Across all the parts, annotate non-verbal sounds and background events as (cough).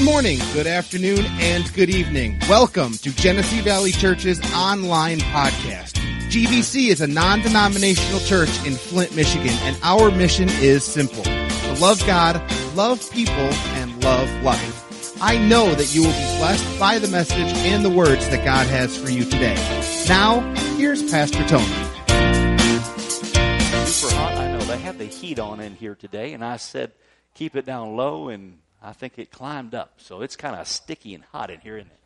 Good morning, good afternoon, and good evening. Welcome to Genesee Valley Church's online podcast. GVC is a non-denominational church in Flint, Michigan, and our mission is simple. To love God, love people, and love life. I know that you will be blessed by the message and the words that God has for you today. Now, here's Pastor Tony. Super hot. I know they have the heat on in here today, and I said keep it down low, and I think it climbed up. So it's kind of sticky and hot in here, isn't it?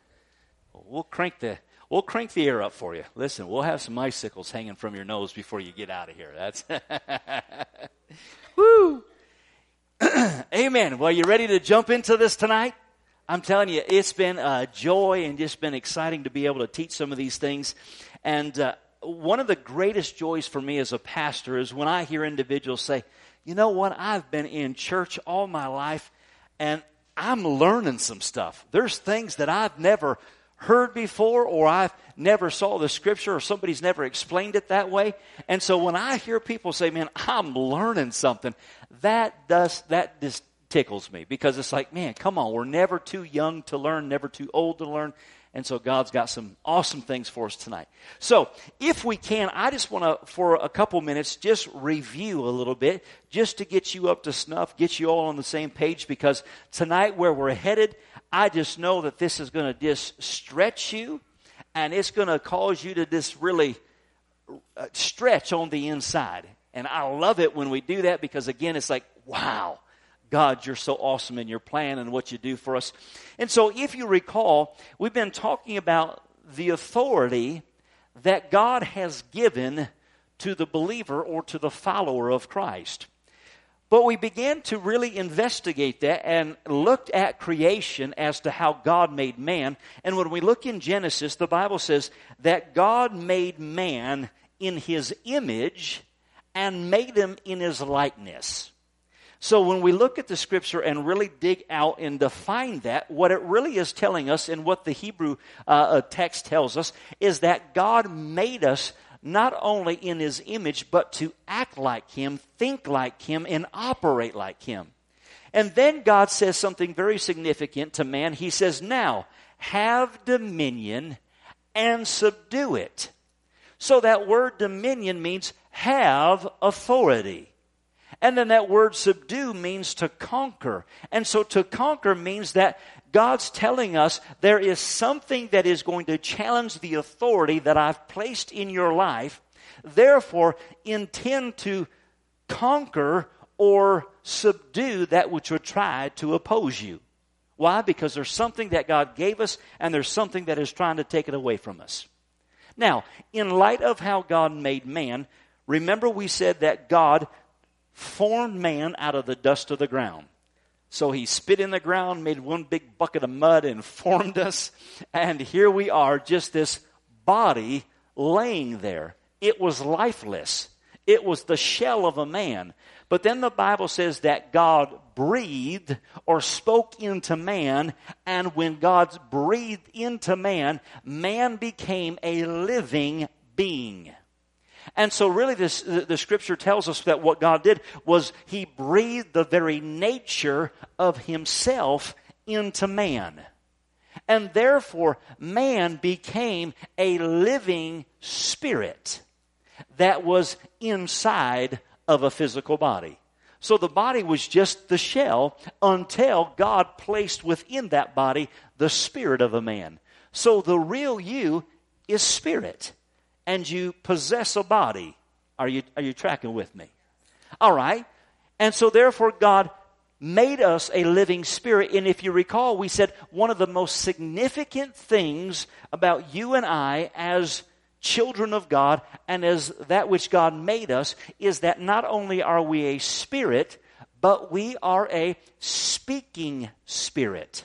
We'll crank the we'll crank the air up for you. Listen, we'll have some icicles hanging from your nose before you get out of here. That's (laughs) woo. (clears throat) Amen. Well, you ready to jump into this tonight? I'm telling you, it's been a joy and just been exciting to be able to teach some of these things. And uh, one of the greatest joys for me as a pastor is when I hear individuals say, you know what, I've been in church all my life and I'm learning some stuff. There's things that I've never heard before or I've never saw the scripture or somebody's never explained it that way. And so when I hear people say, man, I'm learning something, that does, that just tickles me because it's like, man, come on, we're never too young to learn, never too old to learn. And so God's got some awesome things for us tonight. So if we can, I just want to, for a couple minutes, just review a little bit, just to get you up to snuff, get you all on the same page, because tonight where we're headed, I just know that this is going to just stretch you, and it's going to cause you to just really uh, stretch on the inside. And I love it when we do that because again, it's like, wow, God, you're so awesome in your plan and what you do for us. And so, if you recall, we've been talking about the authority that God has given to the believer or to the follower of Christ. But we began to really investigate that and looked at creation as to how God made man. And when we look in Genesis, the Bible says that God made man in his image and made him in his likeness. So when we look at the scripture and really dig out and define that, what it really is telling us and what the Hebrew uh, uh, text tells us is that God made us not only in his image, but to act like him, think like him, and operate like him. And then God says something very significant to man. He says, now, have dominion and subdue it. So that word dominion means have authority. And then that word subdue means to conquer. And so to conquer means that God's telling us there is something that is going to challenge the authority that I've placed in your life. Therefore, intend to conquer or subdue that which would try to oppose you. Why? Because there's something that God gave us and there's something that is trying to take it away from us. Now, in light of how God made man, remember we said that God formed man out of the dust of the ground. So he spit in the ground, made one big bucket of mud, and (laughs) formed us. And here we are, just this body laying there. It was lifeless. It was the shell of a man. But then the Bible says that God breathed or spoke into man, and when God breathed into man, man became a living being. And so really this, the scripture tells us that what God did was he breathed the very nature of himself into man. And therefore man became a living spirit that was inside of a physical body. So the body was just the shell until God placed within that body the spirit of a man. So the real you is spirit and you possess a body. Are you, are you tracking with me? All right. And so therefore God made us a living spirit. And if you recall, we said one of the most significant things about you and I as children of God and as that which God made us is that not only are we a spirit, but we are a speaking spirit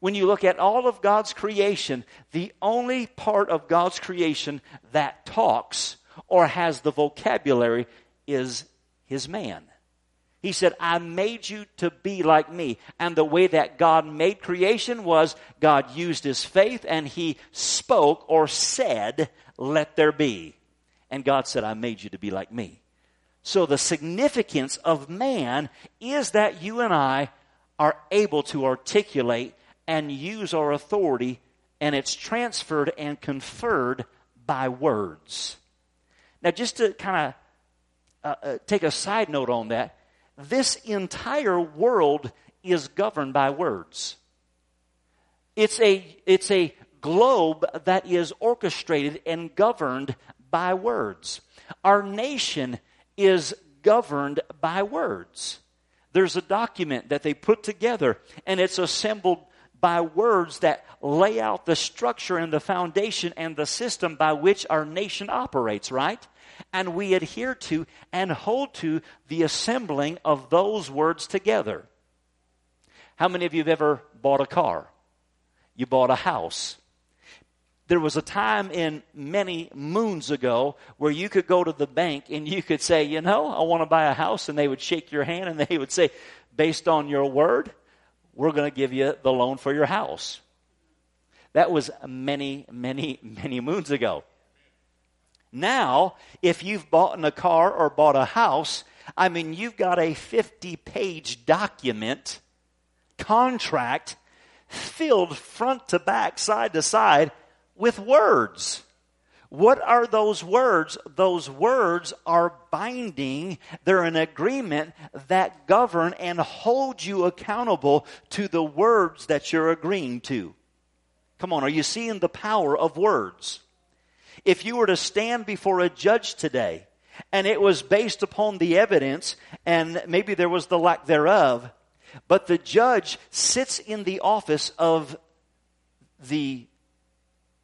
when you look at all of God's creation, the only part of God's creation that talks or has the vocabulary is his man. He said, I made you to be like me. And the way that God made creation was God used his faith and he spoke or said, let there be. And God said, I made you to be like me. So the significance of man is that you and I are able to articulate and use our authority, and it's transferred and conferred by words. Now, just to kind of uh, uh, take a side note on that, this entire world is governed by words. It's a, it's a globe that is orchestrated and governed by words. Our nation is governed by words. There's a document that they put together and it's assembled by words that lay out the structure and the foundation and the system by which our nation operates, right? And we adhere to and hold to the assembling of those words together. How many of you have ever bought a car? You bought a house. There was a time in many moons ago where you could go to the bank and you could say, you know, I want to buy a house, and they would shake your hand and they would say, based on your word, we're going to give you the loan for your house. That was many, many, many moons ago. Now, if you've bought a car or bought a house, I mean, you've got a 50 page document, contract, filled front to back, side to side with words. What are those words? Those words are binding. They're an agreement that govern and hold you accountable to the words that you're agreeing to. Come on, are you seeing the power of words? If you were to stand before a judge today and it was based upon the evidence and maybe there was the lack thereof, but the judge sits in the office of the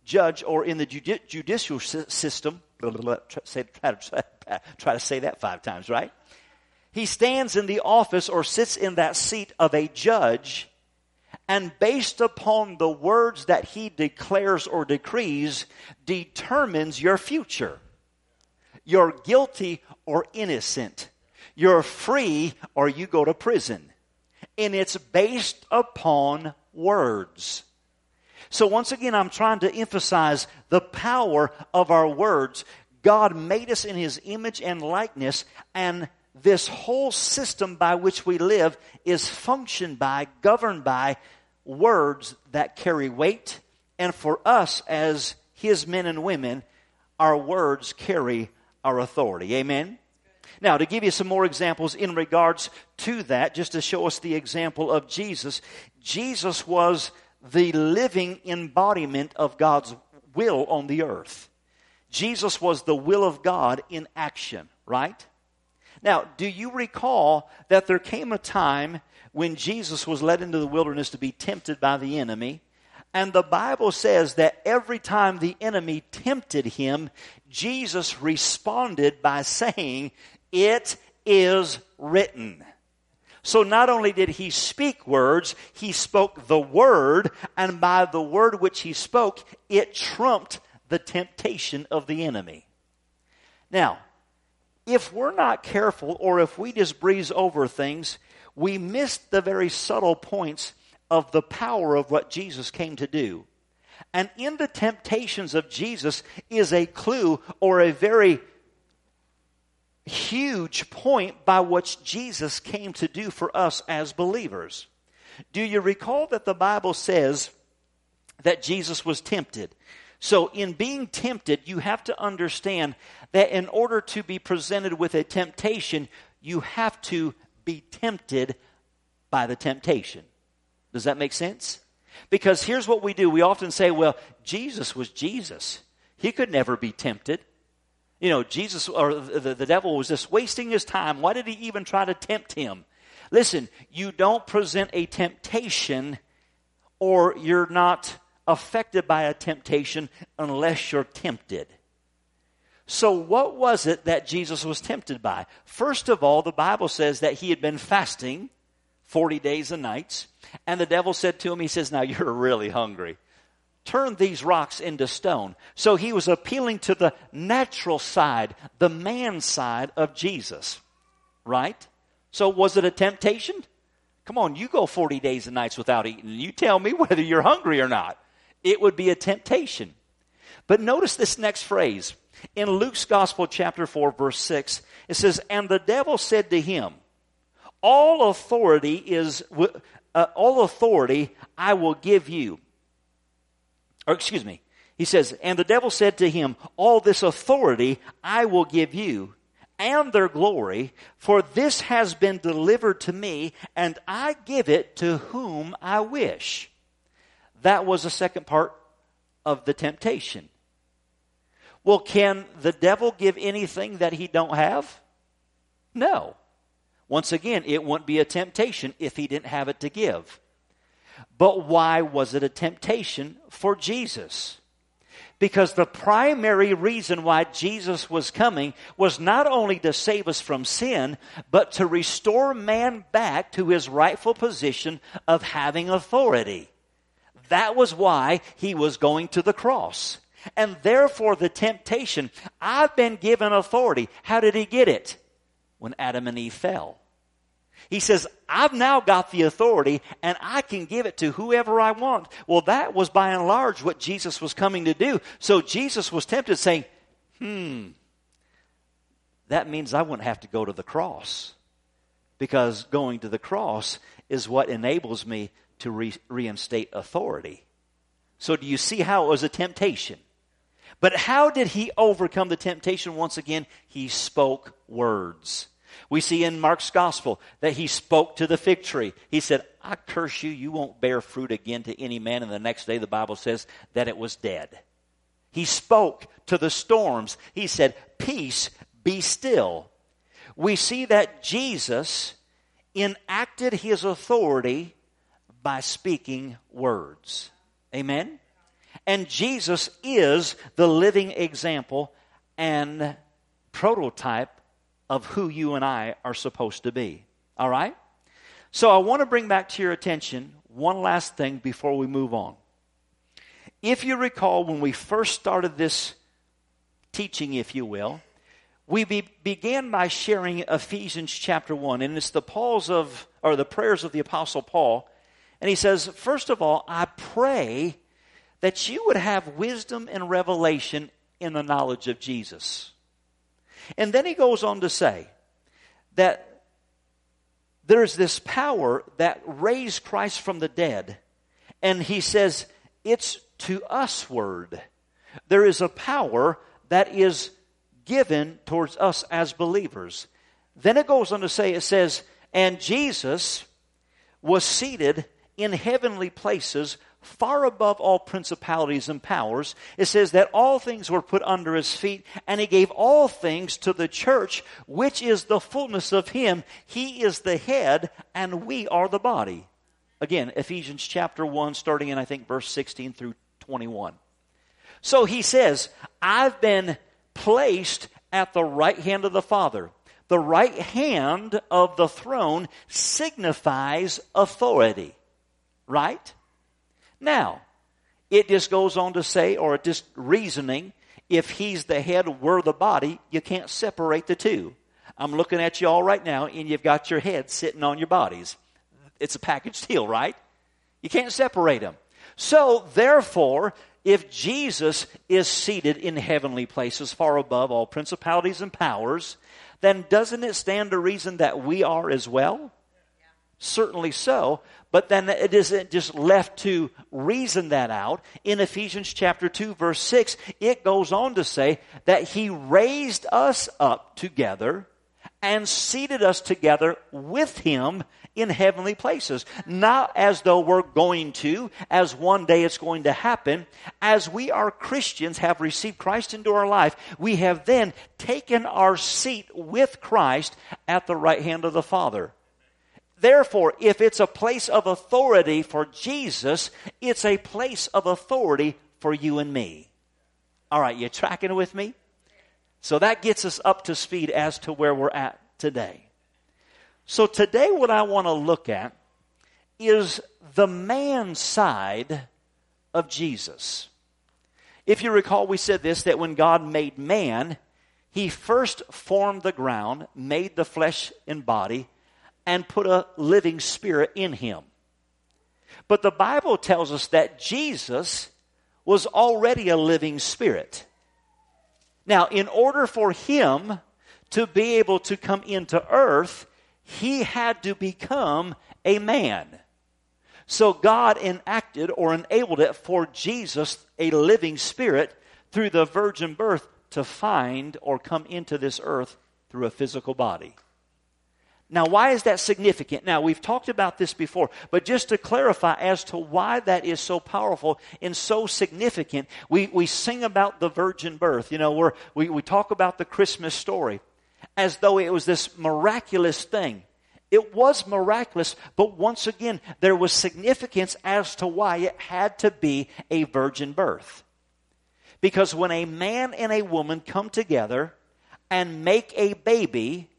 judge or in the judi- judicial system. Try to, (laughs) try to say that five times, right? He stands in the office or sits in that seat of a judge, and based upon the words that he declares or decrees, determines your future. You're guilty or innocent. You're free or you go to prison. And it's based upon words. So once again, I'm trying to emphasize the power of our words. God made us in His image and likeness, and this whole system by which we live is functioned by, governed by words that carry weight. And for us as His men and women, our words carry our authority. Amen? Now, to give you some more examples in regards to that, just to show us the example of Jesus, Jesus was the living embodiment of God's will on the earth. Jesus was the will of God in action, right? Now, do you recall that there came a time when Jesus was led into the wilderness to be tempted by the enemy? And the Bible says that every time the enemy tempted him, Jesus responded by saying, It is written. So not only did he speak words, he spoke the word, and by the word which he spoke, it trumped the temptation of the enemy. Now, if we're not careful or if we just breeze over things, we miss the very subtle points of the power of what Jesus came to do. And in the temptations of Jesus is a clue or a very huge point by which Jesus came to do for us as believers. Do you recall that the Bible says that Jesus was tempted? So, in being tempted, you have to understand that in order to be presented with a temptation, you have to be tempted by the temptation. Does that make sense? Because here's what we do we often say, well, Jesus was Jesus. He could never be tempted you know, Jesus or the, the devil was just wasting his time. Why did he even try to tempt him? Listen, you don't present a temptation or you're not affected by a temptation unless you're tempted. So, what was it that Jesus was tempted by? First of all, the Bible says that he had been fasting 40 days and nights, and the devil said to him, He says, Now you're (laughs) really hungry turn these rocks into stone. So he was appealing to the natural side, the man side of Jesus. Right? So was it a temptation? Come on, you go 40 days and nights without eating. You tell me (laughs) whether you're hungry or not. It would be a temptation. But notice this next phrase. In Luke's Gospel, chapter 4, verse 6, it says, And the devil said to him, All authority is uh, all authority I will give you. Or excuse me. He says, and the devil said to him, all this authority I will give you and their glory, for this has been delivered to me, and I give it to whom I wish. That was the second part of the temptation. Well, can the devil give anything that he don't have? No. Once again, it wouldn't be a temptation if he didn't have it to give. But why was it a temptation for Jesus? Because the primary reason why Jesus was coming was not only to save us from sin, but to restore man back to his rightful position of having authority. That was why he was going to the cross. And therefore the temptation, I've been given authority. How did he get it? When Adam and Eve fell. He says, I've now got the authority and I can give it to whoever I want. Well, that was by and large what Jesus was coming to do. So Jesus was tempted saying, hmm, that means I wouldn't have to go to the cross because going to the cross is what enables me to re- reinstate authority. So do you see how it was a temptation? But how did he overcome the temptation once again? He spoke words. We see in Mark's gospel that he spoke to the fig tree. He said, I curse you, you won't bear fruit again to any man. And the next day, the Bible says that it was dead. He spoke to the storms. He said, Peace, be still. We see that Jesus enacted his authority by speaking words. Amen? And Jesus is the living example and prototype of who you and I are supposed to be. All right? So I want to bring back to your attention one last thing before we move on. If you recall, when we first started this teaching, if you will, we be, began by sharing Ephesians chapter 1, and it's the Paul's of, or the prayers of the Apostle Paul. And he says, First of all, I pray that you would have wisdom and revelation in the knowledge of Jesus. And then he goes on to say that there's this power that raised Christ from the dead. And he says, it's to us word. There is a power that is given towards us as believers. Then it goes on to say, it says, and Jesus was seated in heavenly places far above all principalities and powers. It says that all things were put under his feet, and he gave all things to the church, which is the fullness of him. He is the head, and we are the body. Again, Ephesians chapter 1, starting in, I think, verse 16 through 21. So he says, I've been placed at the right hand of the Father. The right hand of the throne signifies authority, right? Now, it just goes on to say, or it just reasoning, if he's the head, we're the body, you can't separate the two. I'm looking at you all right now, and you've got your head sitting on your bodies. It's a package deal, right? You can't separate them. So, therefore, if Jesus is seated in heavenly places far above all principalities and powers, then doesn't it stand to reason that we are as well? Certainly so. But then it isn't just left to reason that out. In Ephesians chapter 2 verse 6, it goes on to say that he raised us up together and seated us together with him in heavenly places. Not as though we're going to, as one day it's going to happen. As we are Christians, have received Christ into our life, we have then taken our seat with Christ at the right hand of the Father. Therefore, if it's a place of authority for Jesus, it's a place of authority for you and me. All right, you tracking with me? So that gets us up to speed as to where we're at today. So today what I want to look at is the man side of Jesus. If you recall, we said this that when God made man, he first formed the ground, made the flesh and body, and put a living spirit in him. But the Bible tells us that Jesus was already a living spirit. Now, in order for him to be able to come into earth, he had to become a man. So God enacted or enabled it for Jesus, a living spirit, through the virgin birth to find or come into this earth through a physical body. Now, why is that significant? Now, we've talked about this before, but just to clarify as to why that is so powerful and so significant, we, we sing about the virgin birth. You know, we we, we talk about the Christmas story as though it was this miraculous thing. It was miraculous, but once again, there was significance as to why it had to be a virgin birth. Because when a man and a woman come together and make a baby,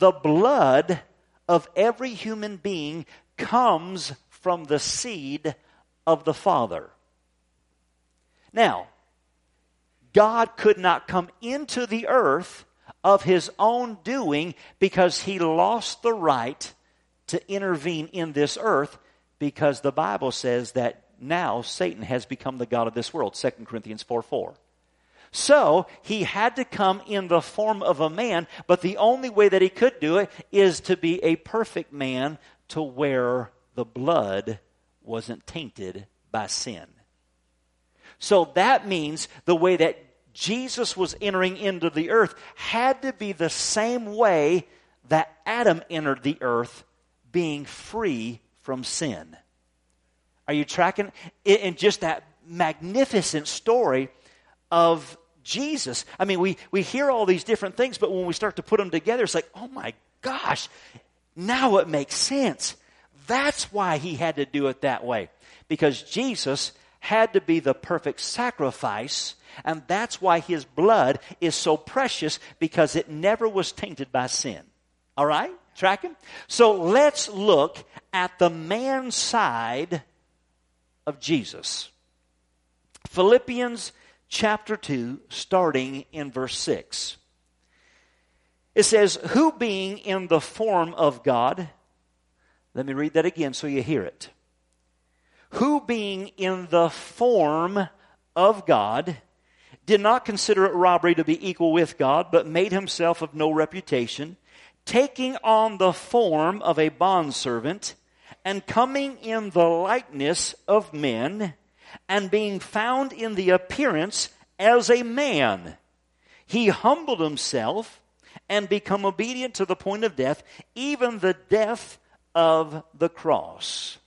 the blood of every human being comes from the seed of the Father. Now, God could not come into the earth of his own doing because he lost the right to intervene in this earth because the Bible says that now Satan has become the God of this world. 2 Corinthians 4 4. So he had to come in the form of a man, but the only way that he could do it is to be a perfect man to where the blood wasn't tainted by sin. So that means the way that Jesus was entering into the earth had to be the same way that Adam entered the earth, being free from sin. Are you tracking? In just that magnificent story of Jesus. I mean, we, we hear all these different things, but when we start to put them together, it's like, oh my gosh, now it makes sense. That's why he had to do it that way. Because Jesus had to be the perfect sacrifice, and that's why his blood is so precious because it never was tainted by sin. All right? Tracking? So let's look at the man side of Jesus. Philippians chapter 2, starting in verse 6. It says, Who being in the form of God, let me read that again so you hear it. Who being in the form of God, did not consider it robbery to be equal with God, but made himself of no reputation, taking on the form of a bondservant, and coming in the likeness of men, and being found in the appearance as a man, he humbled himself and become obedient to the point of death, even the death of the cross.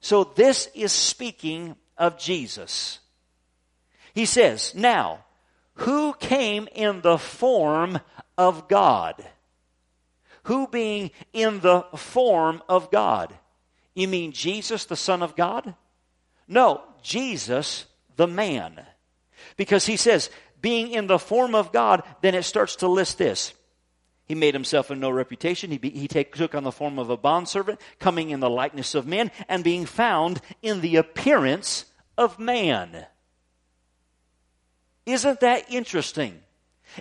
So this is speaking of Jesus. He says, now, who came in the form of God? Who being in the form of God? You mean Jesus, the Son of God? No, Jesus, the man. Because he says, being in the form of God, then it starts to list this. He made himself of no reputation. He, be, he take, took on the form of a bondservant, coming in the likeness of men, and being found in the appearance of man. Isn't that interesting?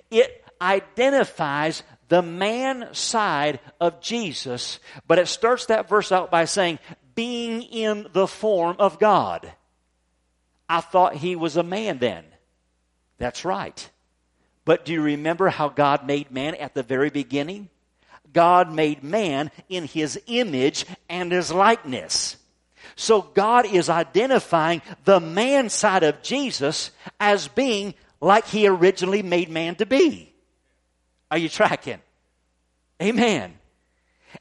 It identifies the man side of Jesus, but it starts that verse out by saying, being in the form of God. I thought he was a man then. That's right. But do you remember how God made man at the very beginning? God made man in his image and his likeness. So God is identifying the man side of Jesus as being like he originally made man to be. Are you tracking? Amen.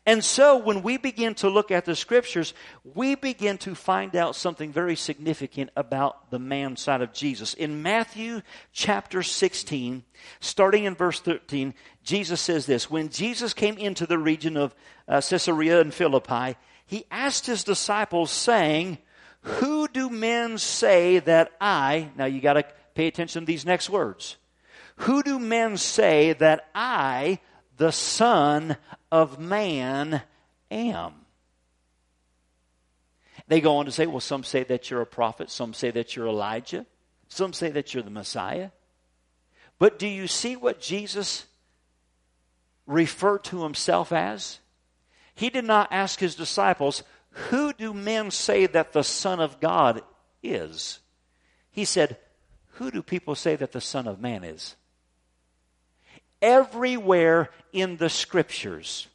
And so when we begin to look at the scriptures, we begin to find out something very significant about the man side of Jesus. In Matthew chapter 16, starting in verse 13, Jesus says this When Jesus came into the region of uh, Caesarea and Philippi, he asked his disciples, saying, Who do men say that I, now you got to pay attention to these next words. Who do men say that I, the Son of Man, am? They go on to say, well, some say that you're a prophet, some say that you're Elijah, some say that you're the Messiah. But do you see what Jesus referred to himself as? He did not ask his disciples, Who do men say that the Son of God is? He said, Who do people say that the Son of Man is? Everywhere in the scriptures,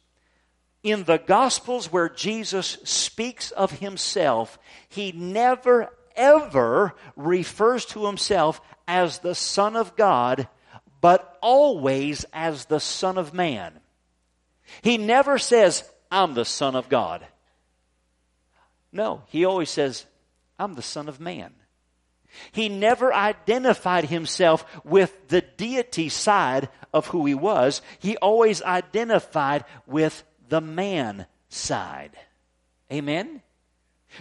in the Gospels where Jesus speaks of himself, he never ever refers to himself as the Son of God, but always as the Son of Man. He never says, I'm the Son of God. No, he always says, I'm the Son of Man. He never identified himself with the deity side of who he was. He always identified with the man side. Amen?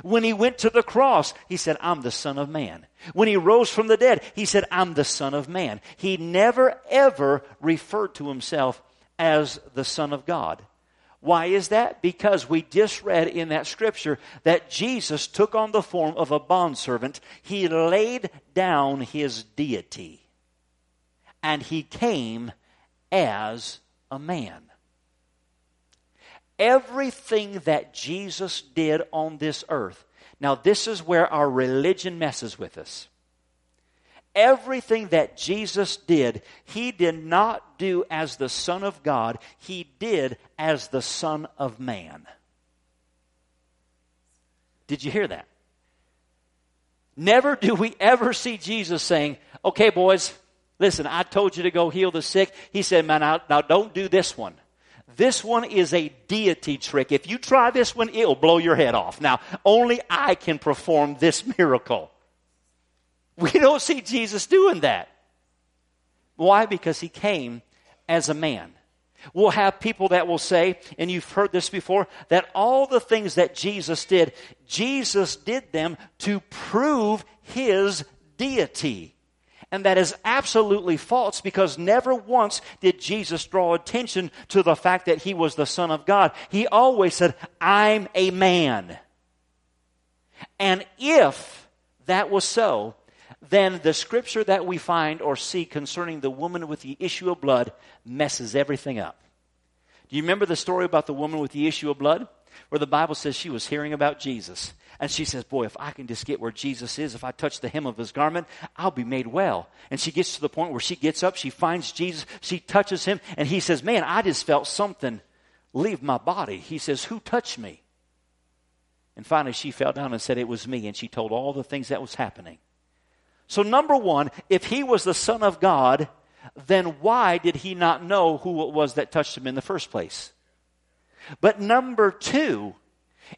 When he went to the cross, he said, I'm the Son of Man. When he rose from the dead, he said, I'm the Son of Man. He never ever referred to himself as the Son of God. Why is that? Because we just read in that scripture that Jesus took on the form of a bondservant. He laid down his deity. And he came as a man. Everything that Jesus did on this earth. Now, this is where our religion messes with us. Everything that Jesus did, he did not do as the Son of God, he did as the Son of Man. Did you hear that? Never do we ever see Jesus saying, Okay, boys, listen, I told you to go heal the sick. He said, Man, now, now don't do this one. This one is a deity trick. If you try this one, it'll blow your head off. Now, only I can perform this (laughs) miracle. We don't see Jesus doing that. Why? Because he came as a man. We'll have people that will say, and you've heard this before, that all the things that Jesus did, Jesus did them to prove his deity. And that is absolutely false because never once did Jesus draw attention to the fact that he was the Son of God. He always said, I'm a man. And if that was so, then the scripture that we find or see concerning the woman with the issue of blood messes everything up. Do you remember the story about the woman with the issue of blood? Where the Bible says she was hearing about Jesus. And she says, Boy, if I can just get where Jesus is, if I touch the hem of his garment, I'll be made well. And she gets to the point where she gets up, she finds Jesus, she touches him, and he says, Man, I just felt something leave my body. He says, Who touched me? And finally, she fell down and said, It was me. And she told all the things that was happening. So, number one, if he was the Son of God, then why did he not know who it was that touched him in the first place? But number two,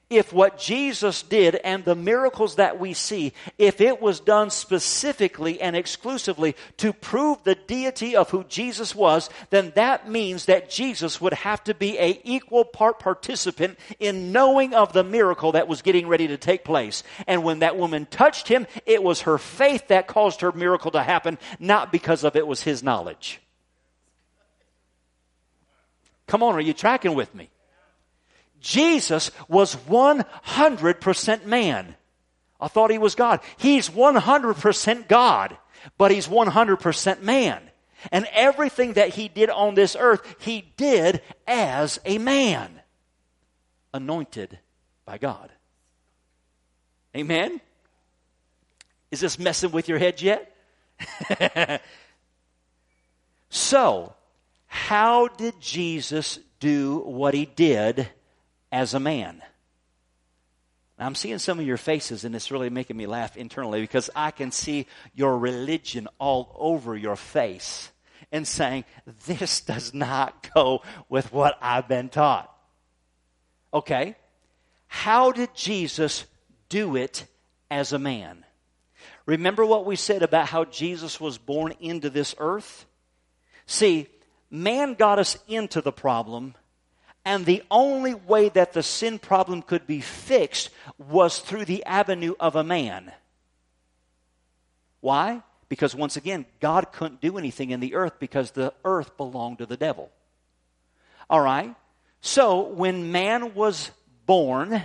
if what Jesus did and the miracles that we see, if it was done specifically and exclusively to prove the deity of who Jesus was, then that means that Jesus would have to be a equal part participant in knowing of the miracle that was getting ready to take place. And when that woman touched him, it was her faith that caused her miracle to happen, not because of it was his knowledge. Come on, are you tracking with me? Jesus was 100% man. I thought he was God. He's 100% God, but he's 100% man. And everything that he did on this earth, he did as a man, anointed by God. Amen? Is this messing with your head yet? (laughs) so, how did Jesus do what he did as a man. I'm seeing some of your faces, and it's really making me laugh internally because I can see your religion all over your face and saying, This does not go with what I've been taught. Okay, how did Jesus do it as a man? Remember what we said about how Jesus was born into this earth? See, man got us into the problem and the only way that the sin problem could be fixed was through the avenue of a man. Why? Because once again, God couldn't do anything in the earth because the earth belonged to the devil. All right? So when man was born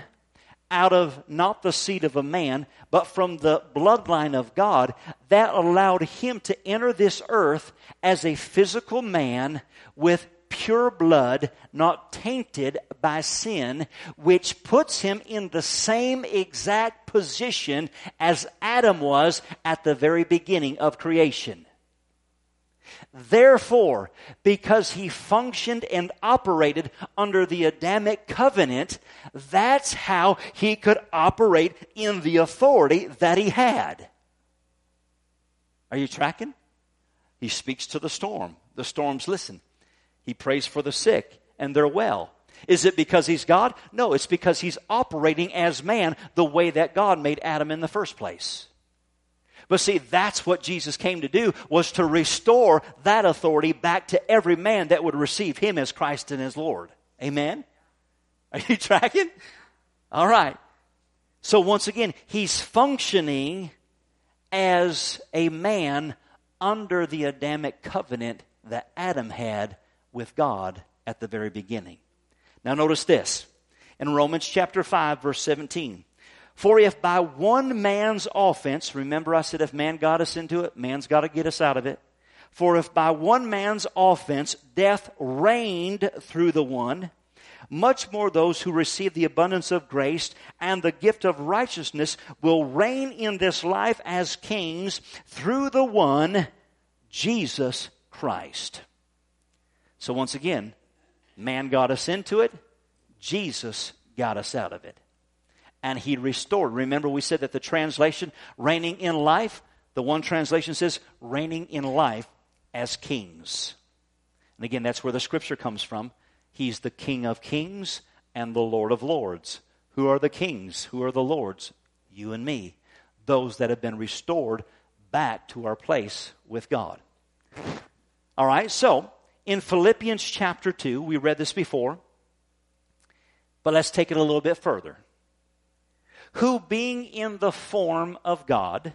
out of not the seed of a man, but from the bloodline of God, that allowed him to enter this earth as a physical man with pure blood, not tainted by sin, which puts him in the same exact position as Adam was at the very beginning of creation. Therefore, because he functioned and operated under the Adamic covenant, that's how he could operate in the authority that he had. Are you tracking? He speaks to the storm. The storms listen. He prays for the sick, and they're well. Is it because he's God? No, it's because he's operating as man the way that God made Adam in the first place. But see, that's what Jesus came to do, was to restore that authority back to every man that would receive him as Christ and as Lord. Amen? Are you (laughs) tracking? All right. So once again, he's functioning as a man under the Adamic covenant that Adam had with God at the very beginning. Now notice this. In Romans chapter 5 verse 17. For if by one man's offense, remember I said if man got us into it, man's got to get us out of it. For if by one man's offense death reigned through the one, much more those who receive the abundance of grace and the gift of righteousness will reign in this life as kings through the one, Jesus Christ. So once again, man got us into it, Jesus got us out of it and he restored. Remember, we said that the translation, reigning in life, the one translation says, reigning in life as kings. And again, that's where the scripture comes from. He's the King of kings and the Lord of lords. Who are the kings? Who are the lords? You and me. Those that have been restored back to our place with God. All right, so in Philippians chapter 2, we read this before, but let's take it a little bit further who being in the form of God,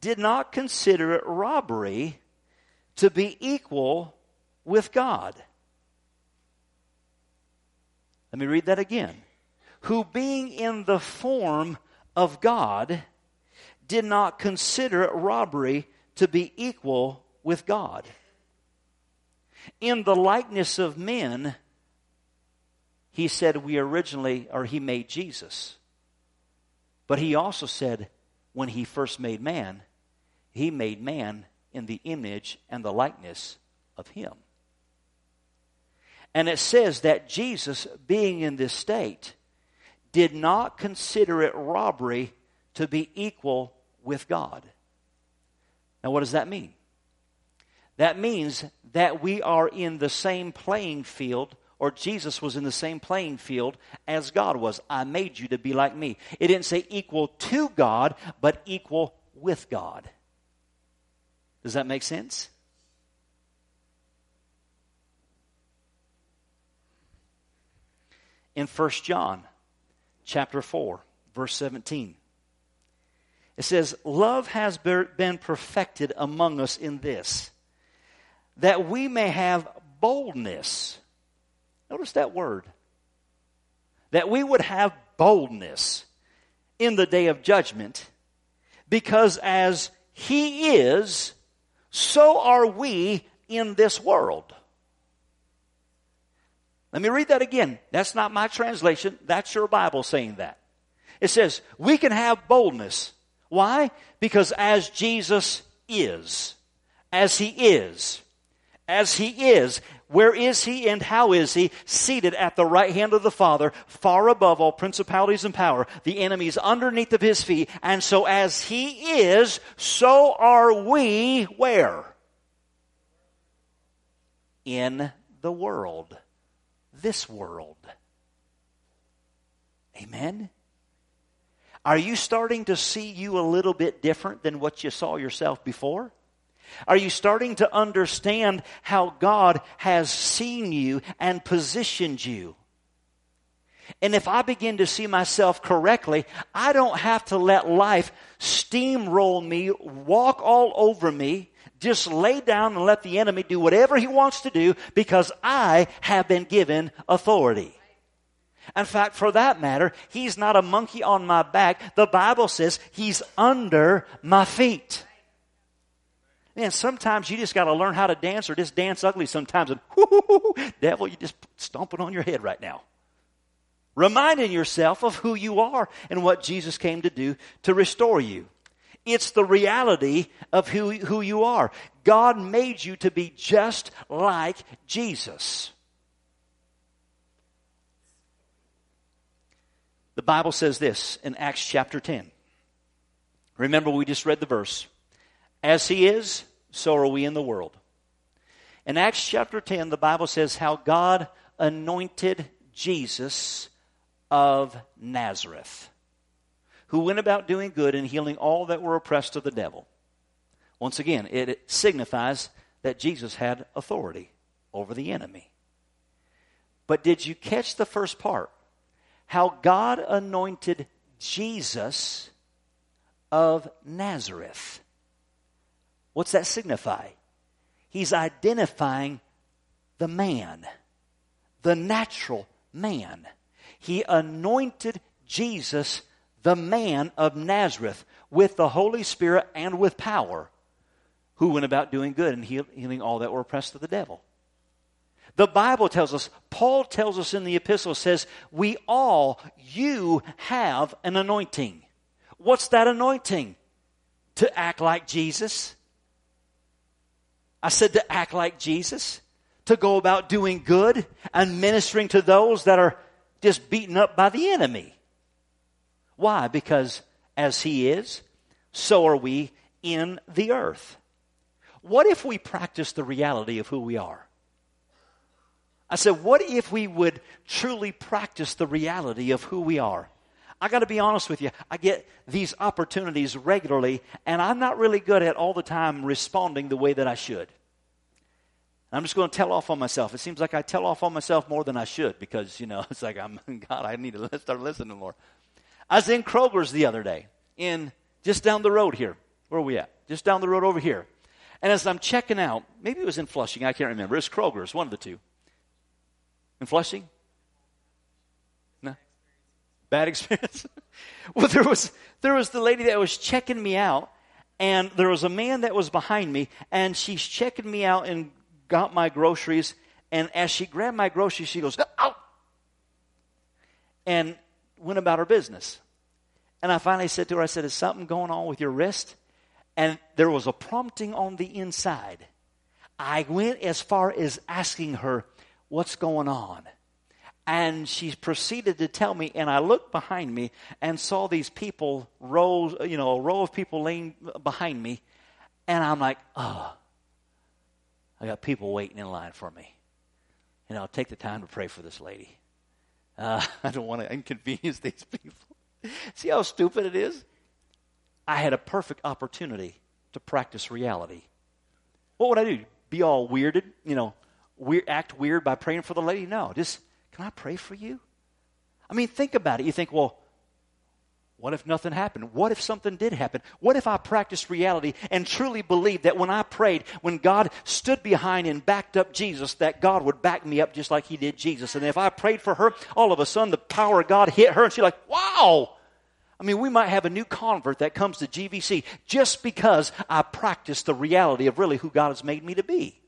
did not consider it robbery to be equal with God. Let me read that again. Who being in the form of God, did not consider it robbery to be equal with God. In the likeness of men, he said we originally, or he made Jesus. But he also said, when he first made man, he made man in the image and the likeness of him. And it says that Jesus, being in this state, did not consider it robbery to be equal with God. Now, what does that mean? That means that we are in the same playing field or Jesus was in the same playing field as God was. I made you to be like me. It didn't say equal to God, but equal with God. Does that make sense? In 1 John chapter 4, verse 17. It says, Love has been perfected among us in this, that we may have boldness Notice that word. That we would have boldness in the day of judgment, because as He is, so are we in this world. Let me read that again. That's not my translation. That's your Bible saying that. It says, we can have boldness. Why? Because as Jesus is, as He is, as He is, where is he and how is he? Seated at the right hand of the Father, far above all principalities and power. The enemy is underneath of his feet. And so as he is, so are we where? In the world. This world. Amen? Are you starting to see you a little bit different than what you saw yourself before? Are you starting to understand how God has seen you and positioned you? And if I begin to see myself correctly, I don't have to let life steamroll me, walk all over me, just lay down and let the enemy do whatever he wants to do because I have been given authority. In fact, for that matter, he's not a monkey on my back. The Bible says he's under my feet. Man, sometimes you just got to learn how to dance or just dance ugly sometimes. And (laughs) whoo, devil, you just stomping on your head right now. Reminding yourself of who you are and what Jesus came to do to restore you. It's the reality of who, who you are. God made you to be just like Jesus. The Bible says this in Acts chapter 10. Remember, we just read the verse. As he is, so are we in the world. In Acts chapter 10, the Bible says how God anointed Jesus of Nazareth, who went about doing good and healing all that were oppressed of the devil. Once again, it signifies that Jesus had authority over the enemy. But did you catch the first part? How God anointed Jesus of Nazareth. What's that signify? He's identifying the man, the natural man. He anointed Jesus, the man of Nazareth, with the Holy Spirit and with power, who went about doing good and healing all that were oppressed of the devil. The Bible tells us, Paul tells us in the epistle, says, we all, you have an anointing. What's that anointing? To act like Jesus I said to act like Jesus, to go about doing good and ministering to those that are just beaten up by the enemy. Why? Because as He is, so are we in the earth. What if we practice the reality of who we are? I said, what if we would truly practice the reality of who we are? I got to be honest with you. I get these opportunities regularly, and I'm not really good at all the time responding the way that I should. I'm just going to tell off on myself. It seems like I tell off on myself more than I should because, you know, (laughs) it's like, I'm, (laughs) God, I need to (laughs) start listening more. I was in Kroger's the other day, in just down the road here. Where are we at? Just down the road over here. And as I'm checking out, maybe it was in Flushing, I can't remember. It's Kroger's, one of the two. In Flushing? Bad (laughs) experience. well, there was there was the lady that was checking me out, and there was a man that was behind me, and she's checking me out and got my groceries. And as she grabbed my groceries, she goes, "Out!" and went about her business. And I finally said to her, I said, "Is something going on with your wrist?" And there was a prompting on the inside. I went as far as asking her, "What's going on?" And she proceeded to tell me, and I looked behind me and saw these people, rows, you know, a row of people laying behind me. And I'm like, oh, I got people waiting in line for me. And I'll take the time to pray for this lady. Uh, (laughs) I don't want to inconvenience (laughs) these people. See how stupid it is? I had a perfect opportunity to practice reality. What would I do? Be all weirded, you know, weird, act weird by praying for the lady? No, just can I pray for you? I mean, think about it. You think, well, what if nothing happened? What if something did happen? What if I practiced reality and truly believed that when I prayed, when God stood behind and backed up Jesus, that God would back me up just like He did Jesus? And if I prayed for her, all of a sudden the power of God hit her and she's like, wow! I mean, we might have a new convert that comes to GVC just because I practiced the reality of really who God has made me to be.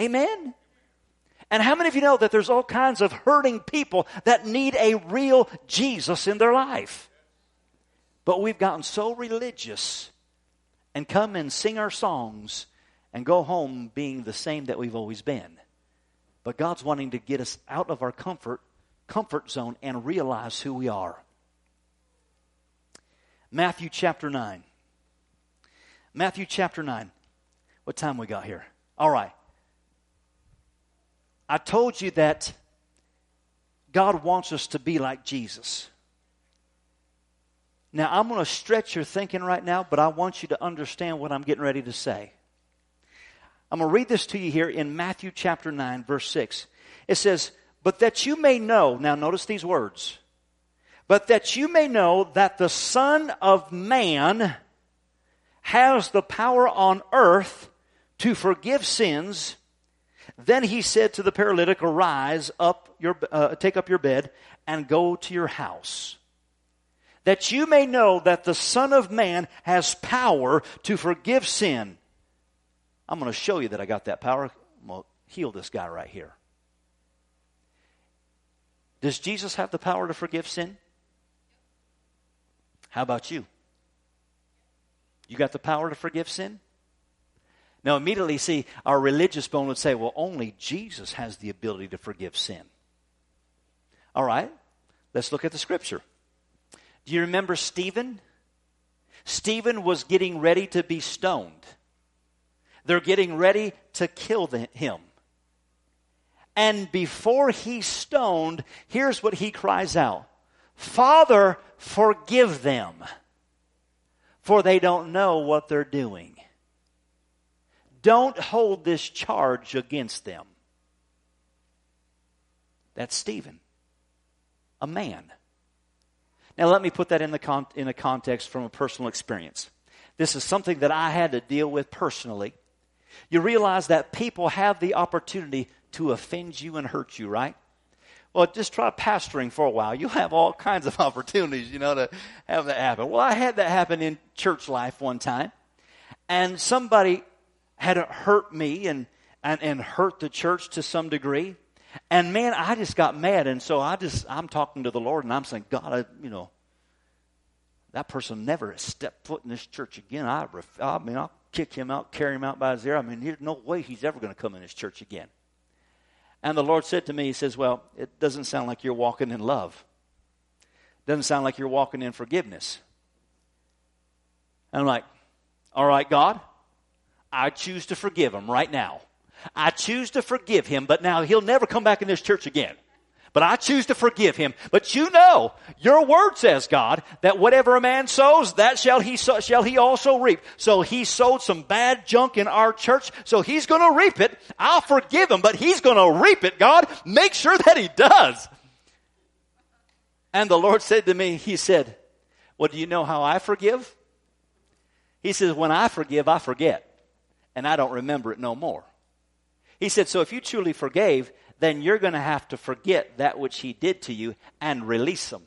Amen? And how many of you know that there's all kinds of hurting people that need a real Jesus in their life? But we've gotten so religious and come and sing our songs and go home being the same that we've always been. But God's wanting to get us out of our comfort comfort zone and realize who we are. Matthew chapter 9. Matthew chapter 9. What time we got here? All right. I told you that God wants us to be like Jesus. Now, I'm going to stretch your thinking right now, but I want you to understand what I'm getting ready to say. I'm going to read this to you here in Matthew chapter 9, verse 6. It says, But that you may know, now notice these words, but that you may know that the Son of Man has the power on earth to forgive sins then he said to the paralytic, Arise, up your, uh, take up your bed, and go to your house. That you may know that the Son of Man has power to forgive sin. I'm going to show you that I got that power. I'm going to heal this guy right here. Does Jesus have the power to forgive sin? How about you? You got the power to forgive sin? Now, immediately, see, our religious bone would say, well, only Jesus has the ability to forgive sin. All right, let's look at the scripture. Do you remember Stephen? Stephen was getting ready to be stoned. They're getting ready to kill the, him. And before he's stoned, here's what he cries out Father, forgive them, for they don't know what they're doing. Don't hold this charge against them. That's Stephen, a man. Now, let me put that in, the con- in a context from a personal experience. This is something that I had to deal with personally. You realize that people have the opportunity to offend you and hurt you, right? Well, just try pastoring for a while. You'll have all kinds of (laughs) opportunities, you know, to have that happen. Well, I had that happen in church life one time. And somebody had it hurt me and, and, and hurt the church to some degree. And man, I just got mad. And so I just, I'm talking to the Lord and I'm saying, God, I, you know, that person never stepped foot in this church again. I, I mean, I'll kick him out, carry him out by his ear. I mean, there's no way he's ever going to come in this church again. And the Lord said to me, He says, Well, it doesn't sound like you're walking in love. It doesn't sound like you're walking in forgiveness. And I'm like, All right, God, I choose to forgive him right now. I choose to forgive him, but now he'll never come back in this church again. But I choose to forgive him. But you know, your word says, God, that whatever a man sows, that shall he, so, shall he also reap. So he sowed some bad junk in our church, so he's gonna reap it. I'll forgive him, but he's gonna reap it, God. Make sure that he does. And the Lord said to me, He said, Well, do you know how I forgive? He says, When I forgive, I forget and I don't remember it no more. He said, So if you truly forgave, then you're going to have to forget that which he did to you and release him.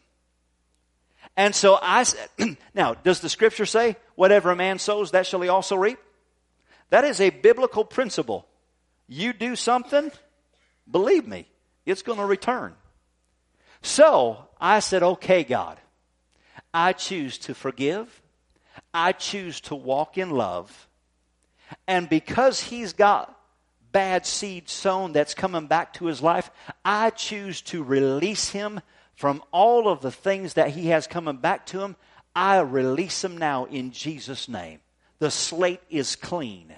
And so I said, (clears throat) now, does the scripture say, whatever a man sows, that shall he also reap? That is a biblical principle. You do something, believe me, it's going to return. So I said, okay, God, I choose to forgive. I choose to walk in love. And because he's got bad seed sown that's coming back to his life, I choose to release him from all of the things that he has coming back to him. I release him now in Jesus' name. The slate is clean.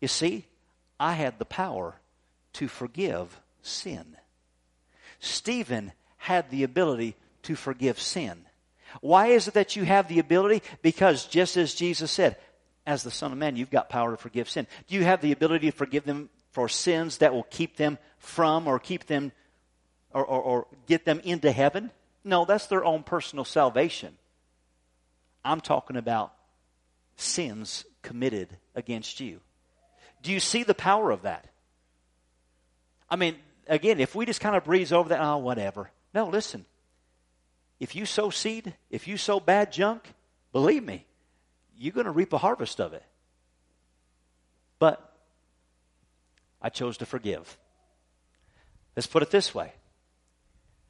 You see, I had the power to forgive sin. Stephen had the ability to forgive sin. Why is it that you have the ability? Because just as Jesus said, as the Son of Man, you've got power to forgive sin. Do you have the ability to forgive them for sins that will keep them from or keep them or, or, or get them into heaven? No, that's their own personal salvation. I'm talking about sins committed against you. Do you see the power of that? I mean, again, if we just kind of breeze over that, oh, whatever. No, listen. If you sow seed, if you sow bad junk, believe me, you're going to reap a harvest of it. But I chose to forgive. Let's put it this way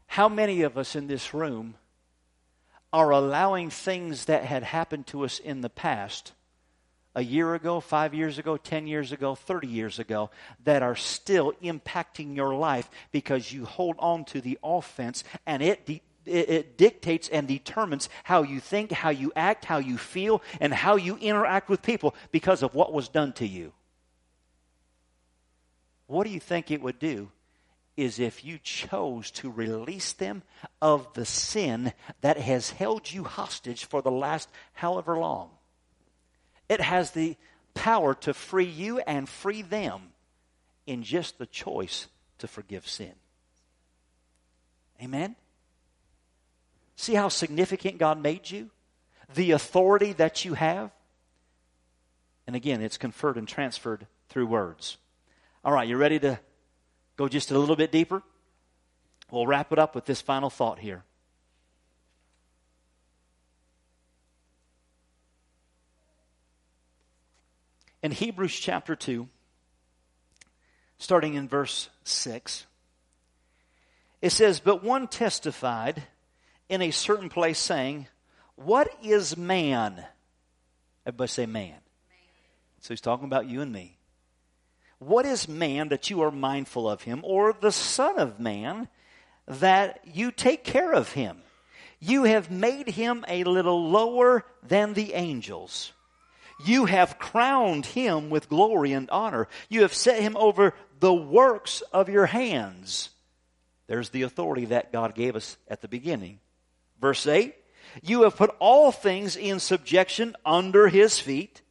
How many of us in this room are allowing things that had happened to us in the past? A year ago, five years ago, 10 years ago, 30 years ago, that are still impacting your life because you hold on to the offense and it de- it, dictates and determines how you think, how you act, how you feel, and how you interact with people because of what was done to you. What do you think it would do? Is if you chose to release them of the sin that has held you hostage for the last however long. It has the power to free you and free them in just the choice to forgive sin. Amen? See how significant God made you? The authority that you have? And again, it's conferred and transferred through words. All right, you ready to go just a little bit deeper? We'll wrap it up with this final thought here. In Hebrews chapter 2, starting in verse 6, it says, But one testified in a certain place, saying, What is man? Everybody say man. man. So he's talking about you and me. What is man that you are mindful of him, or the Son of Man that you take care of him? You have made him a little lower than the angels. You have crowned him with glory and honor. You have set him over the works of your hands. There's the authority that God gave us at the beginning. Verse 8 You have put all things in subjection under his feet.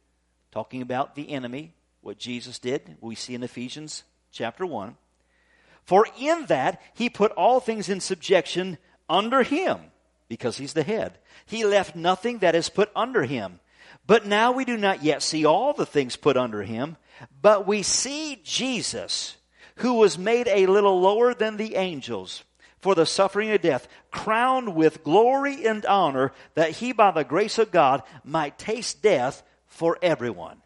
Talking about the enemy, what Jesus did, we see in Ephesians chapter 1. For in that he put all things in subjection under him, because he's the head. He left nothing that is put under him. But now we do not yet see all the things put under him, but we see Jesus, who was made a little lower than the angels for the suffering of death, crowned with glory and honor, that he by the grace of God might taste death for everyone.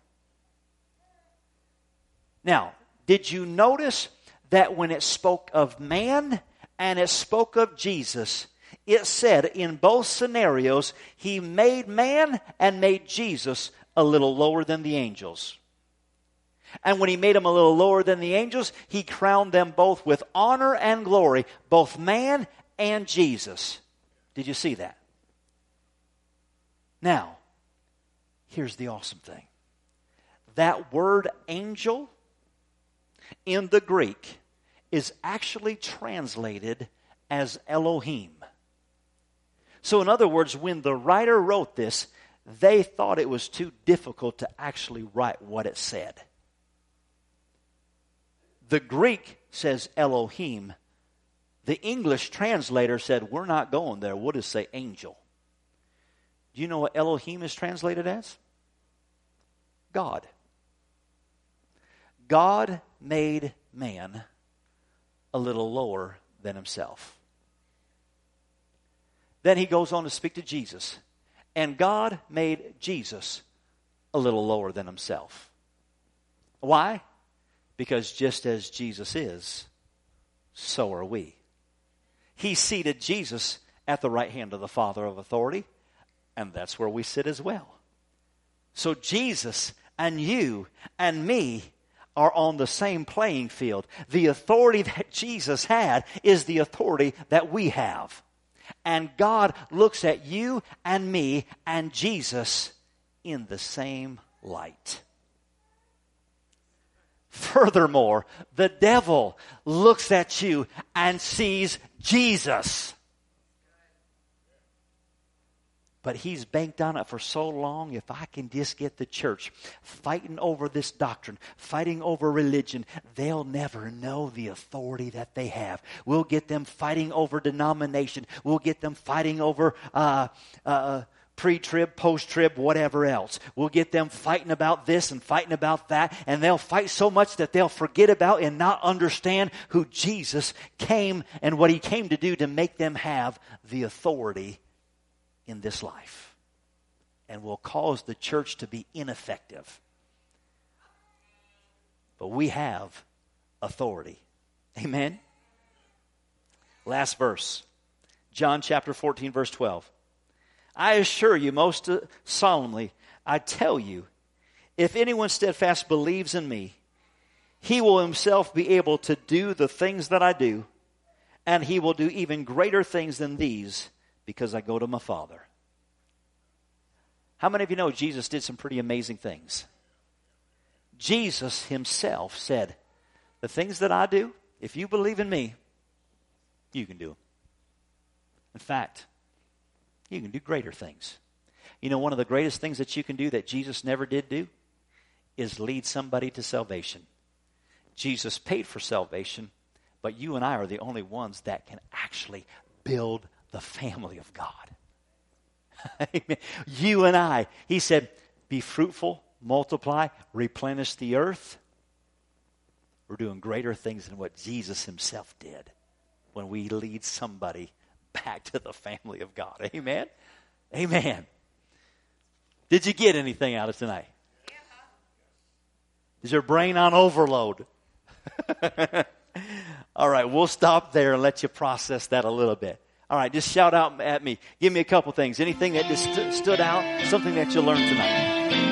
Now, did you notice that when it spoke of man and it spoke of Jesus, it said in both scenarios, he made man and made Jesus a little lower than the angels. And when he made them a little lower than the angels, he crowned them both with honor and glory, both man and Jesus. Did you see that? Now, here's the awesome thing that word angel in the Greek is actually translated as Elohim. So, in other words, when the writer wrote this, they thought it was too difficult to actually write what it said. The Greek says Elohim. The English translator said, We're not going there. We'll just say angel. Do you know what Elohim is translated as? God. God made man a little lower than himself. Then he goes on to speak to Jesus. And God made Jesus a little lower than himself. Why? Because just as Jesus is, so are we. He seated Jesus at the right hand of the Father of authority, and that's where we sit as well. So Jesus and you and me are on the same playing field. The authority that Jesus had is the authority that we have. And God looks at you and me and Jesus in the same light. Furthermore, the devil looks at you and sees Jesus. But he's banked on it for so long. If I can just get the church fighting over this doctrine, fighting over religion, they'll never know the authority that they have. We'll get them fighting over denomination. We'll get them fighting over uh, uh, pre trib, post trib, whatever else. We'll get them fighting about this and fighting about that, and they'll fight so much that they'll forget about and not understand who Jesus came and what he came to do to make them have the authority in this life and will cause the church to be ineffective. But we have authority. Amen? Last verse John chapter 14, verse 12. I assure you most uh, solemnly, I tell you, if anyone steadfast believes in me, he will himself be able to do the things that I do, and he will do even greater things than these because I go to my Father. How many of you know Jesus did some pretty amazing things? Jesus himself said, The things that I do, if you believe in me, you can do them. In fact, you can do greater things. You know, one of the greatest things that you can do that Jesus never did do is lead somebody to salvation. Jesus paid for salvation, but you and I are the only ones that can actually build the family of God. (laughs) You and I. He said, Be fruitful, multiply, replenish the earth. We're doing greater things than what Jesus himself did when we lead somebody back to the family of God. Amen. Amen. Did you get anything out of tonight? Is your brain on overload? (laughs) All right, we'll stop there and let you process that a little bit. All right, just shout out at me. Give me a couple things. Anything that just st- stood out, something that you learned tonight.